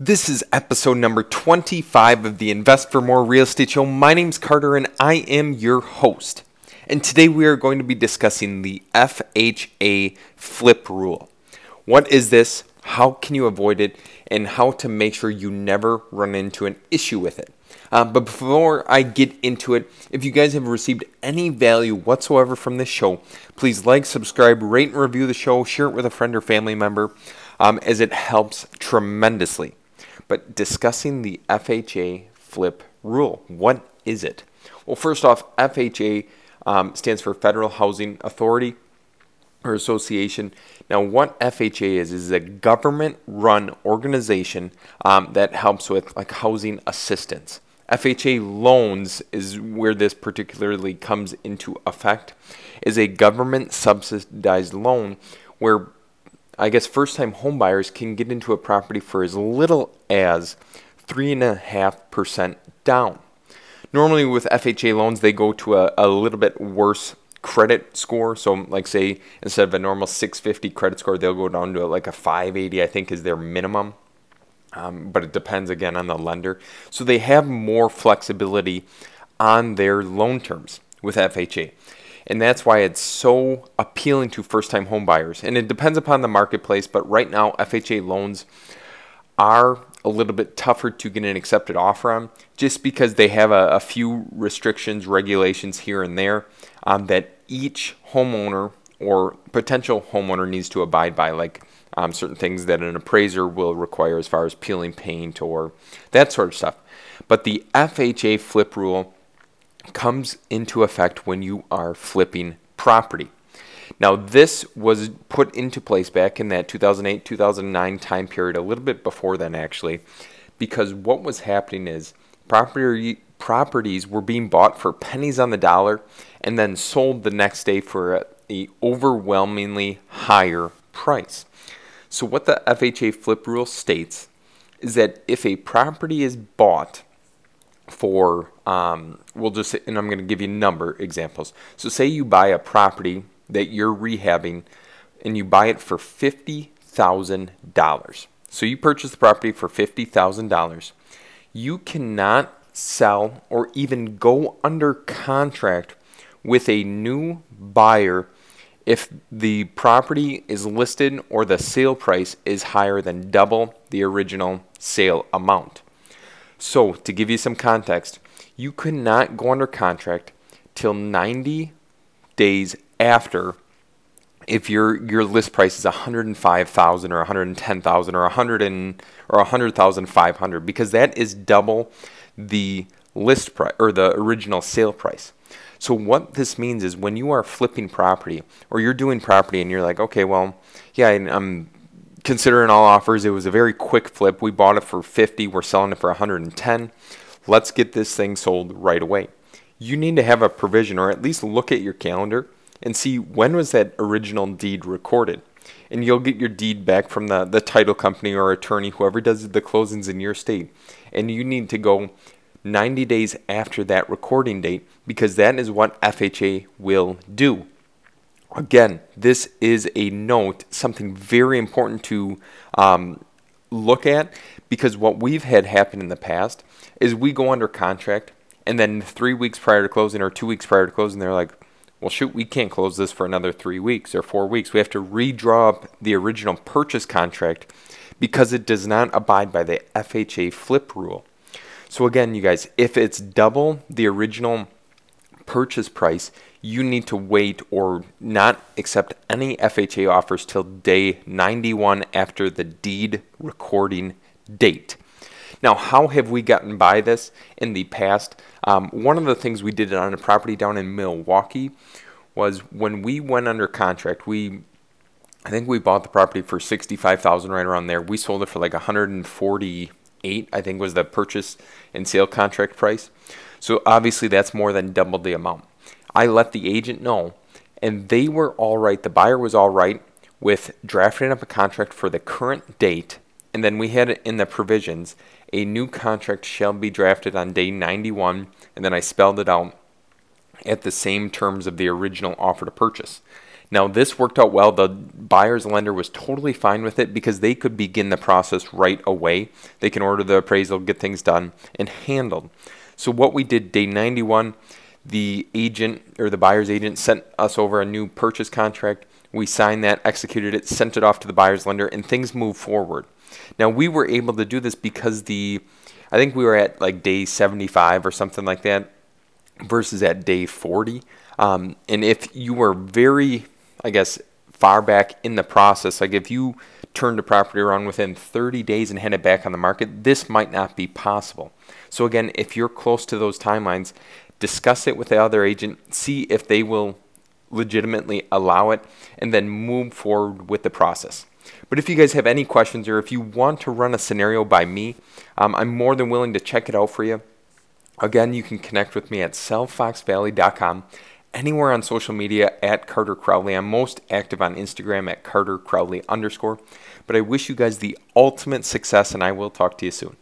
This is episode number 25 of the Invest for More Real Estate Show. My name's Carter and I am your host. And today we are going to be discussing the FHA flip rule. What is this? How can you avoid it? And how to make sure you never run into an issue with it. Uh, but before I get into it, if you guys have received any value whatsoever from this show, please like, subscribe, rate, and review the show, share it with a friend or family member, um, as it helps tremendously but discussing the FHA flip rule. What is it? Well, first off, FHA um, stands for Federal Housing Authority or Association. Now, what FHA is is a government-run organization um, that helps with like housing assistance. FHA loans is where this particularly comes into effect. Is a government subsidized loan where I guess first time homebuyers can get into a property for as little as 3.5% down. Normally, with FHA loans, they go to a, a little bit worse credit score. So, like, say, instead of a normal 650 credit score, they'll go down to like a 580, I think, is their minimum. Um, but it depends again on the lender. So, they have more flexibility on their loan terms with FHA. And that's why it's so appealing to first time home buyers. And it depends upon the marketplace, but right now, FHA loans are a little bit tougher to get an accepted offer on just because they have a, a few restrictions, regulations here and there um, that each homeowner or potential homeowner needs to abide by, like um, certain things that an appraiser will require as far as peeling paint or that sort of stuff. But the FHA flip rule comes into effect when you are flipping property. Now, this was put into place back in that 2008 2009 time period, a little bit before then, actually, because what was happening is property properties were being bought for pennies on the dollar and then sold the next day for a, a overwhelmingly higher price. So, what the FHA flip rule states is that if a property is bought for um, we'll just and I'm going to give you number examples. So say you buy a property that you're rehabbing and you buy it for fifty thousand dollars. So you purchase the property for fifty thousand dollars. You cannot sell or even go under contract with a new buyer if the property is listed or the sale price is higher than double the original sale amount. So, to give you some context, you could not go under contract till 90 days after if your your list price is 105,000 or 110,000 or 100 and or 100,500 because that is double the list price or the original sale price. So what this means is when you are flipping property or you're doing property and you're like, okay, well, yeah, I'm considering all offers, it was a very quick flip. We bought it for 50, we're selling it for 110. Let's get this thing sold right away. You need to have a provision or at least look at your calendar and see when was that original deed recorded. And you'll get your deed back from the, the title company or attorney, whoever does the closings in your state. And you need to go 90 days after that recording date because that is what FHA will do. Again, this is a note, something very important to um, look at because what we've had happen in the past is we go under contract and then three weeks prior to closing or two weeks prior to closing, they're like, well, shoot, we can't close this for another three weeks or four weeks. We have to redraw up the original purchase contract because it does not abide by the FHA flip rule. So, again, you guys, if it's double the original purchase price, you need to wait or not accept any FHA offers till day 91 after the deed recording date. Now, how have we gotten by this in the past? Um, one of the things we did on a property down in Milwaukee was when we went under contract, we I think we bought the property for 65,000 right around there. We sold it for like 148, I think was the purchase and sale contract price. So obviously that's more than double the amount. I let the agent know, and they were all right. The buyer was all right with drafting up a contract for the current date, and then we had in the provisions a new contract shall be drafted on day 91, and then I spelled it out at the same terms of the original offer to purchase. Now, this worked out well. The buyer's lender was totally fine with it because they could begin the process right away. They can order the appraisal, get things done, and handled. So, what we did day 91, the agent or the buyer's agent sent us over a new purchase contract. We signed that, executed it, sent it off to the buyer's lender, and things moved forward. Now, we were able to do this because the, I think we were at like day 75 or something like that versus at day 40. Um, and if you were very I guess, far back in the process. Like if you turned a property around within 30 days and had it back on the market, this might not be possible. So again, if you're close to those timelines, discuss it with the other agent, see if they will legitimately allow it, and then move forward with the process. But if you guys have any questions or if you want to run a scenario by me, um, I'm more than willing to check it out for you. Again, you can connect with me at sellfoxvalley.com anywhere on social media at Carter Crowley. I'm most active on Instagram at Carter Crowley underscore. But I wish you guys the ultimate success, and I will talk to you soon.